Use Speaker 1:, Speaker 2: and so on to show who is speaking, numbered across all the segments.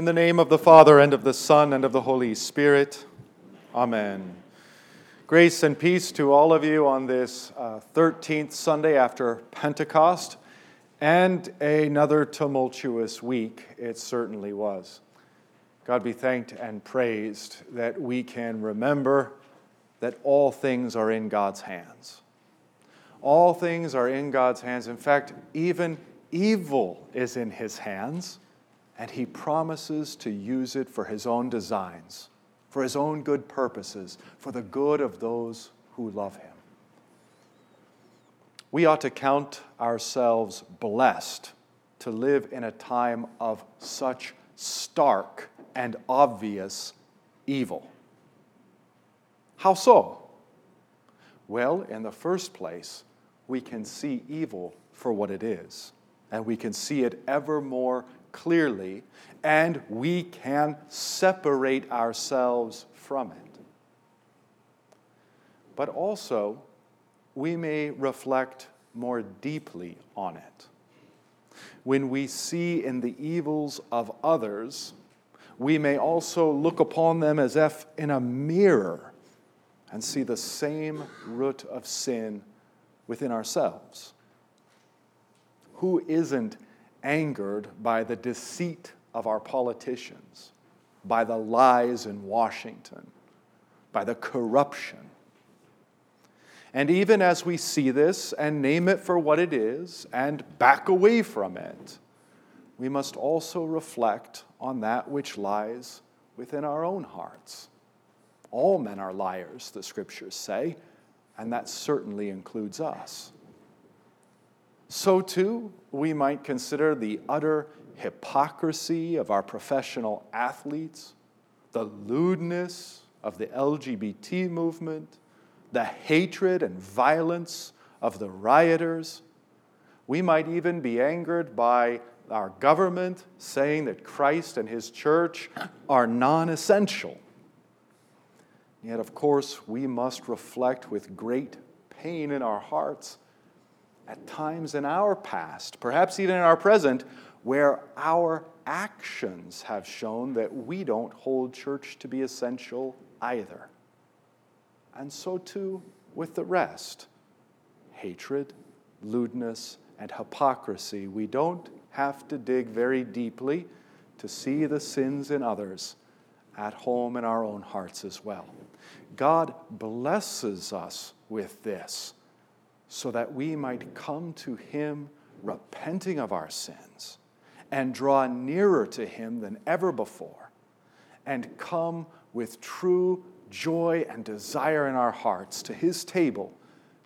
Speaker 1: In the name of the Father, and of the Son, and of the Holy Spirit. Amen. Grace and peace to all of you on this uh, 13th Sunday after Pentecost, and another tumultuous week it certainly was. God be thanked and praised that we can remember that all things are in God's hands. All things are in God's hands. In fact, even evil is in His hands and he promises to use it for his own designs, for his own good purposes, for the good of those who love him. We ought to count ourselves blessed to live in a time of such stark and obvious evil. How so? Well, in the first place, we can see evil for what it is, and we can see it ever more clearly, and we can separate ourselves from it. But also, we may reflect more deeply on it. When we see in the evils of others, we may also look upon them as if in a mirror and see the same root of sin within ourselves. Who isn't angered by the deceit of our politicians, by the lies in Washington, by the corruption. And even as we see this and name it for what it is and back away from it, we must also reflect on that which lies within our own hearts. All men are liars, the scriptures say, and that certainly includes us. So, too, we might consider the utter hypocrisy of our professional athletes, the lewdness of the LGBT movement, the hatred and violence of the rioters. We might even be angered by our government saying that Christ and his church are non essential. Yet, of course, we must reflect with great pain in our hearts at times in our past, perhaps even in our present, where our actions have shown that we don't hold church to be essential either. And so too with the rest hatred, lewdness, and hypocrisy. We don't have to dig very deeply to see the sins in others at home in our own hearts as well. God blesses us with this so that we might come to Him repenting of our sins and draw nearer to Him than ever before, and come with true joy and desire in our hearts to His table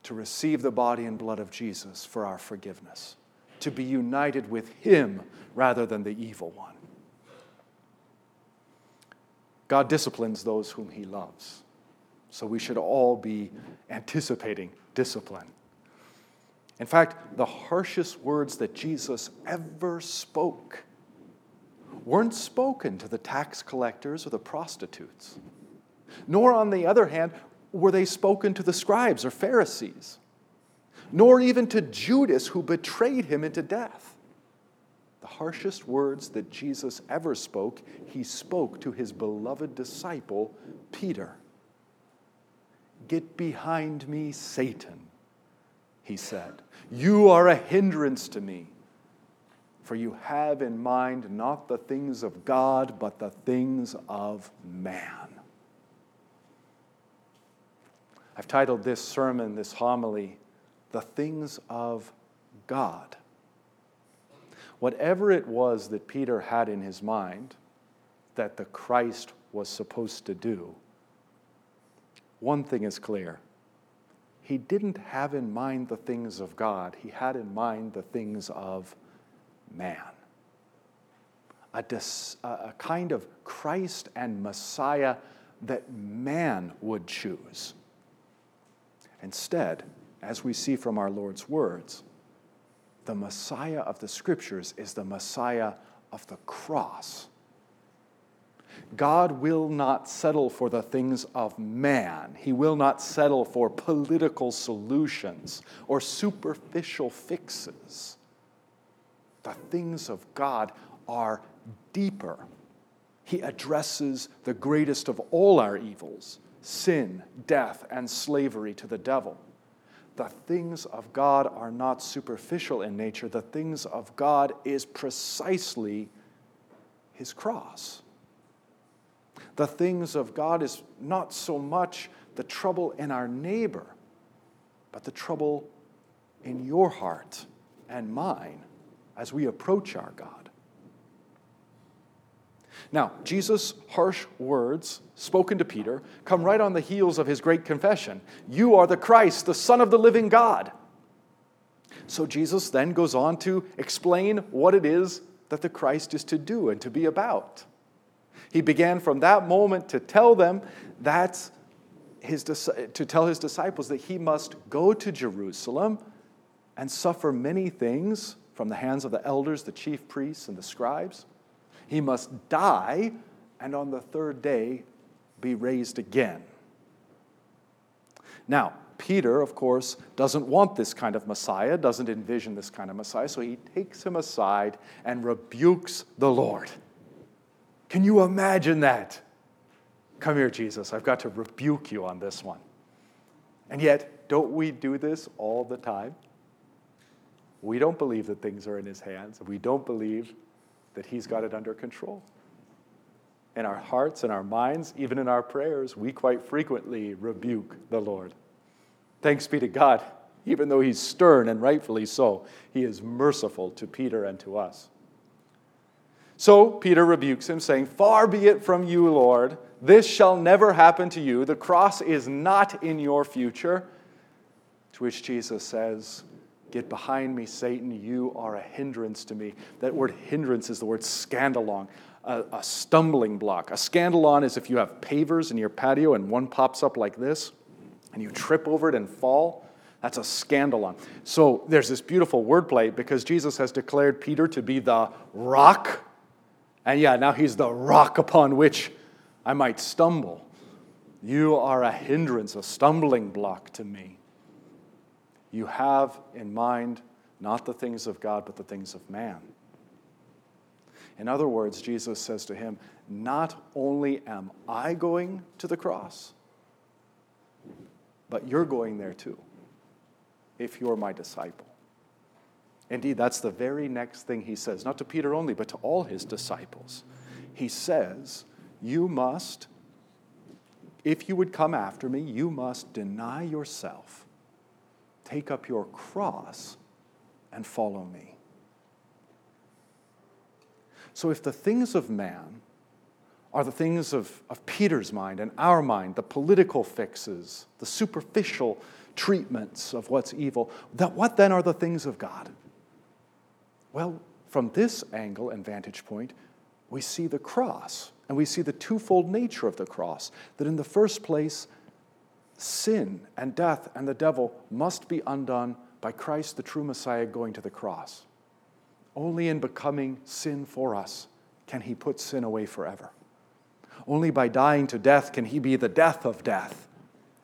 Speaker 1: to receive the body and blood of Jesus for our forgiveness, to be united with Him rather than the evil one. God disciplines those whom He loves. So we should all be anticipating discipline. In fact, the harshest words that Jesus ever spoke weren't spoken to the tax collectors or the prostitutes. Nor, on the other hand, were they spoken to the scribes or Pharisees, nor even to Judas who betrayed him into death. The harshest words that Jesus ever spoke, he spoke to his beloved disciple, Peter. Get behind me, Satan he said. You are a hindrance to me, for you have in mind not the things of God, but the things of man. I've titled this sermon, this homily, The Things of God. Whatever it was that Peter had in his mind that the Christ was supposed to do, one thing is clear he didn't have in mind the things of God, he had in mind the things of man. A, dis, a kind of Christ and Messiah that man would choose. Instead, as we see from our Lord's words, the Messiah of the Scriptures is the Messiah of the cross. God will not settle for the things of man. He will not settle for political solutions or superficial fixes. The things of God are deeper he addresses the greatest of all our evils sin, death, and slavery to the devil. The things of God are not superficial in nature. The things of God is precisely his cross. The things of God is not so much the trouble in our neighbor, but the trouble in your heart and mine as we approach our God. Now, Jesus' harsh words spoken to Peter come right on the heels of his great confession You are the Christ, the Son of the living God. So Jesus then goes on to explain what it is that the Christ is to do and to be about. He began from that moment to tell them that his, to tell his disciples that he must go to Jerusalem and suffer many things from the hands of the elders, the chief priests, and the scribes he must die and on the third day be raised again. Now, Peter, of course, doesn't want this kind of Messiah, doesn't envision this kind of Messiah, so he takes him aside and rebukes the Lord. Can you imagine that? Come here, Jesus, I've got to rebuke you on this one. And yet, don't we do this all the time? We don't believe that things are in his hands. We don't believe that He's got it under control. In our hearts and our minds, even in our prayers, we quite frequently rebuke the Lord. Thanks be to God, even though He's stern and rightfully so, He is merciful to Peter and to us. So Peter rebukes him, saying, Far be it from you, Lord. This shall never happen to you. The cross is not in your future. To which Jesus says, Get behind me, Satan. You are a hindrance to me. That word hindrance is the word scandalon, a, a stumbling block. A scandalon is if you have pavers in your patio and one pops up like this and you trip over it and fall. That's a scandalon. So there's this beautiful wordplay because Jesus has declared Peter to be the rock. And yeah, now he's the rock upon which I might stumble. You are a hindrance, a stumbling block to me you have in mind not the things of God, but the things of man. In other words, Jesus says to him, Not only am I going to the cross, but you're going there too, if you're my disciple. Indeed, that's the very next thing he says, not to Peter only, but to all his disciples. He says, You must, if you would come after me, you must deny yourself Take up your cross and follow me. So, if the things of man are the things of, of Peter's mind and our mind, the political fixes, the superficial treatments of what's evil, that what then are the things of God? Well, from this angle and vantage point, we see the cross and we see the twofold nature of the cross. That in the first place, sin and death and the devil must be undone by Christ, the true Messiah, going to the cross. Only in becoming sin for us can he put sin away forever. Only by dying to death can he be the death of death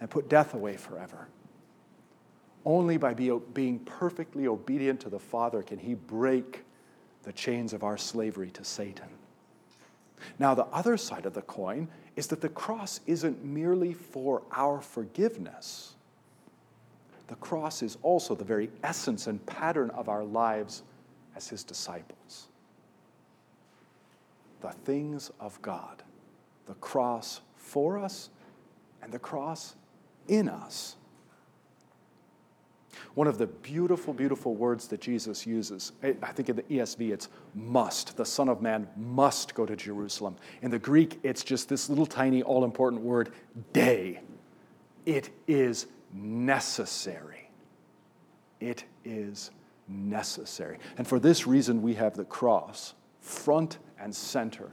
Speaker 1: and put death away forever. Only by be, being perfectly obedient to the Father can he break the chains of our slavery to Satan. Now, the other side of the coin is that the cross isn't merely for our forgiveness. The cross is also the very essence and pattern of our lives as his disciples. The things of God, the cross for us and the cross in us. One of the beautiful, beautiful words that Jesus uses, I think in the ESV it's must. The Son of Man must go to Jerusalem. In the Greek, it's just this little tiny, all important word, dei. It is necessary. It is necessary. And for this reason, we have the cross front and center,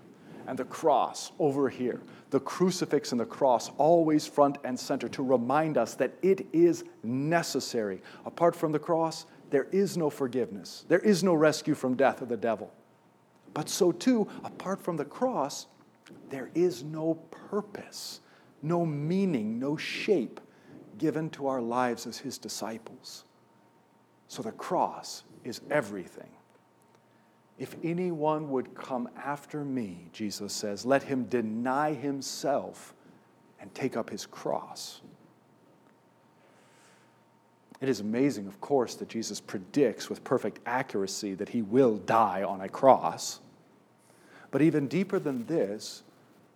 Speaker 1: and the cross over here the crucifix and the cross always front and center to remind us that it is necessary. Apart from the cross, there is no forgiveness, there is no rescue from death or the devil. But so too, apart from the cross, there is no purpose, no meaning, no shape given to our lives as his disciples. So the cross is everything. If anyone would come after me, Jesus says, let him deny himself and take up his cross. It is amazing, of course, that Jesus predicts with perfect accuracy that he will die on a cross. But even deeper than this,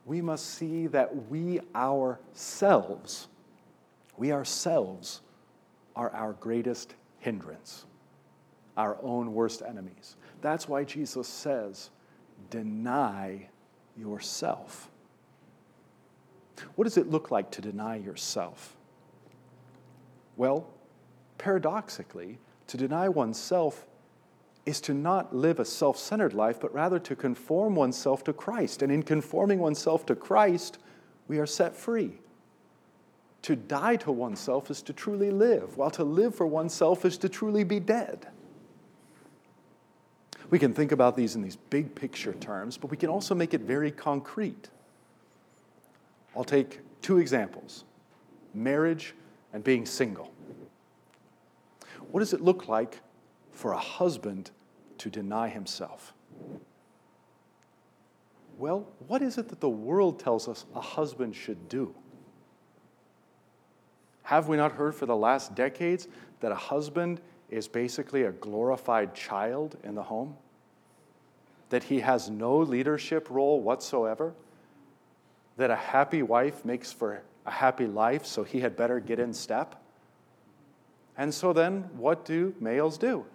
Speaker 1: we must see that we ourselves, we ourselves are our greatest hindrance, our own worst enemies. That's why Jesus says, deny yourself. What does it look like to deny yourself? Well, paradoxically, to deny oneself is to not live a self centered life, but rather to conform oneself to Christ. And in conforming oneself to Christ, we are set free. To die to oneself is to truly live, while to live for oneself is to truly be dead. We can think about these in these big picture terms, but we can also make it very concrete. I'll take two examples marriage and being single. What does it look like for a husband to deny himself? Well, what is it that the world tells us a husband should do? Have we not heard for the last decades that a husband is basically a glorified child in the home? That he has no leadership role whatsoever? That a happy wife makes for a happy life, so he had better get in step? And so then, what do males do?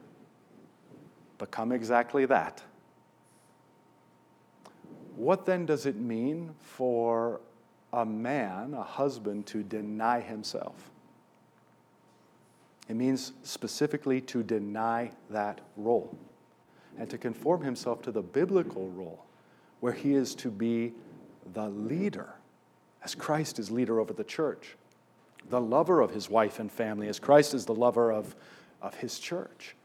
Speaker 1: Become exactly that. What then does it mean for a man, a husband, to deny himself? It means specifically to deny that role and to conform himself to the biblical role where he is to be the leader, as Christ is leader over the church the lover of his wife and family, as Christ is the lover of, of his church.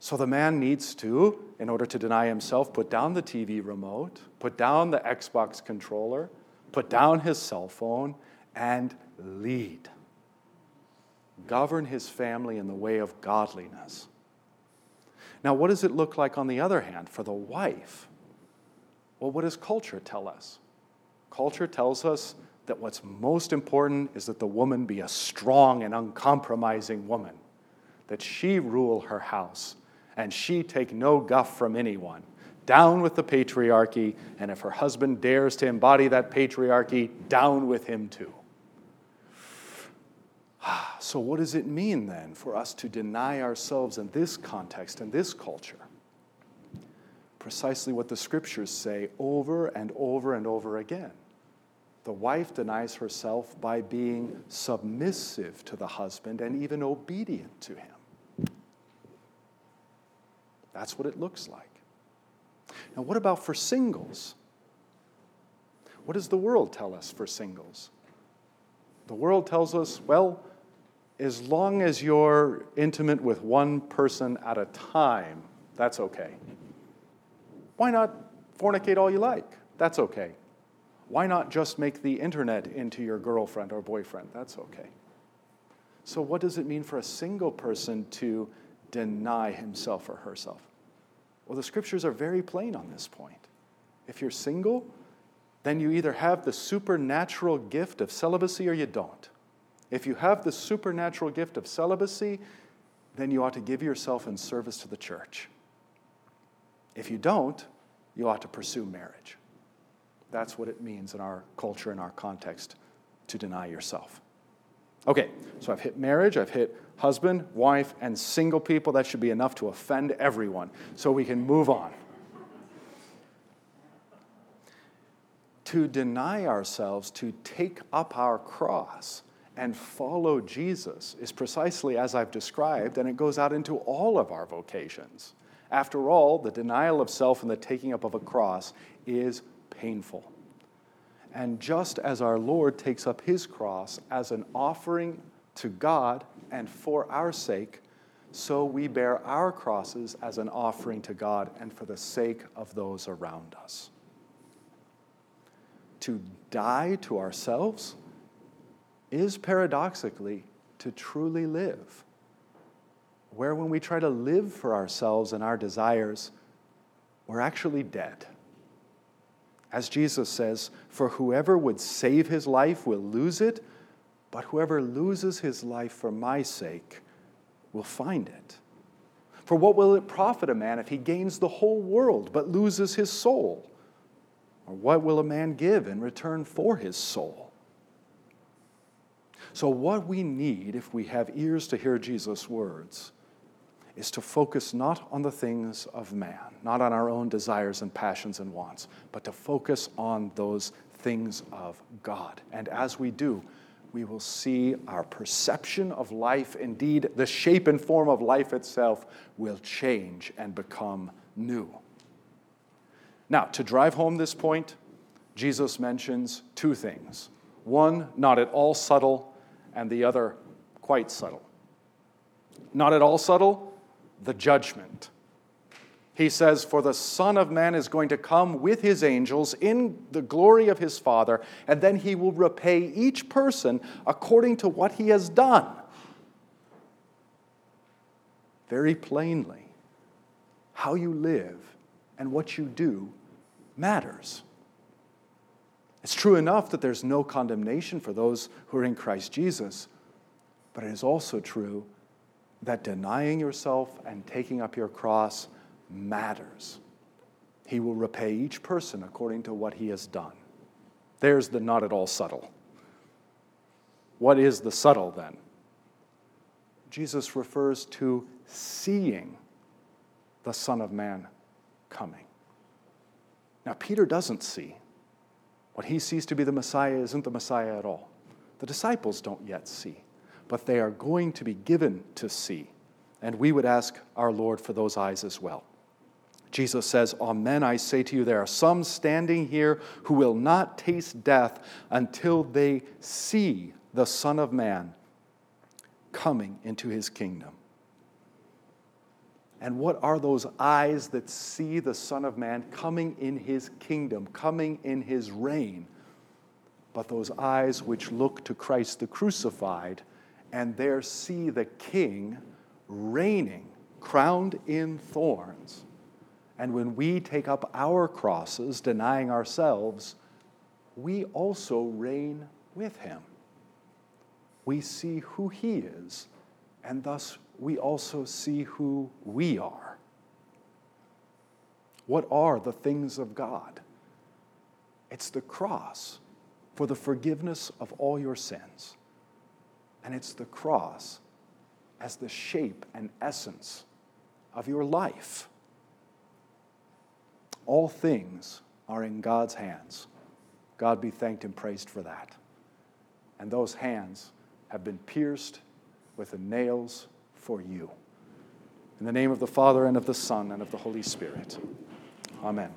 Speaker 1: So the man needs to, in order to deny himself, put down the TV remote, put down the Xbox controller, put down his cell phone, and lead. Govern his family in the way of godliness. Now, what does it look like on the other hand for the wife? Well, what does culture tell us? Culture tells us that what's most important is that the woman be a strong and uncompromising woman, that she rule her house, and she take no guff from anyone. Down with the patriarchy, and if her husband dares to embody that patriarchy, down with him too. So, what does it mean then for us to deny ourselves in this context, in this culture? Precisely what the scriptures say over and over and over again the wife denies herself by being submissive to the husband and even obedient to him. That's what it looks like. Now, what about for singles? What does the world tell us for singles? The world tells us, well, as long as you're intimate with one person at a time, that's okay. Why not fornicate all you like? That's okay. Why not just make the internet into your girlfriend or boyfriend? That's okay. So, what does it mean for a single person to deny himself or herself? Well, the scriptures are very plain on this point. If you're single, then you either have the supernatural gift of celibacy or you don't. If you have the supernatural gift of celibacy, then you ought to give yourself in service to the church. If you don't, you ought to pursue marriage. That's what it means in our culture, in our context, to deny yourself. Okay, so I've hit marriage, I've hit husband, wife, and single people. That should be enough to offend everyone. So we can move on. To deny ourselves, to take up our cross and follow Jesus is precisely as I've described, and it goes out into all of our vocations. After all, the denial of self and the taking up of a cross is painful. And just as our Lord takes up his cross as an offering to God and for our sake, so we bear our crosses as an offering to God and for the sake of those around us. To die to ourselves is paradoxically to truly live. Where when we try to live for ourselves and our desires, we're actually dead. As Jesus says, For whoever would save his life will lose it, but whoever loses his life for my sake will find it. For what will it profit a man if he gains the whole world but loses his soul? Or what will a man give in return for his soul? So, what we need if we have ears to hear Jesus' words is to focus not on the things of man, not on our own desires and passions and wants, but to focus on those things of God. And as we do, we will see our perception of life, indeed, the shape and form of life itself, will change and become new. Now, to drive home this point, Jesus mentions two things one, not at all subtle, and the other, quite subtle. Not at all subtle, the judgment. He says, For the Son of Man is going to come with his angels in the glory of his Father, and then he will repay each person according to what he has done. Very plainly, how you live and what you do matters. It's true enough that there's no condemnation for those who are in Christ Jesus, but it is also true that denying yourself and taking up your cross matters. He will repay each person according to what he has done. There's the not at all subtle. What is the subtle then? Jesus refers to seeing the Son of Man coming. Now, Peter doesn't see. What he sees to be the Messiah isn't the Messiah at all. The disciples don't yet see but they are going to be given to see. And we would ask our Lord for those eyes as well. Jesus says, Amen, I say to you, there are some standing here who will not taste death until they see the Son of Man coming into his kingdom. And what are those eyes that see the Son of Man coming in his kingdom, coming in his reign? But those eyes which look to Christ the crucified and there see the king reigning, crowned in thorns. And when we take up our crosses, denying ourselves, we also reign with him. We see who he is, and thus we also see who we are. What are the things of God? It's the cross for the forgiveness of all your sins and it's the cross as the shape and essence of your life. All things are in God's hands. God be thanked and praised for that. And those hands have been pierced with the nails for you. In the name of the Father, and of the Son, and of the Holy Spirit. Amen.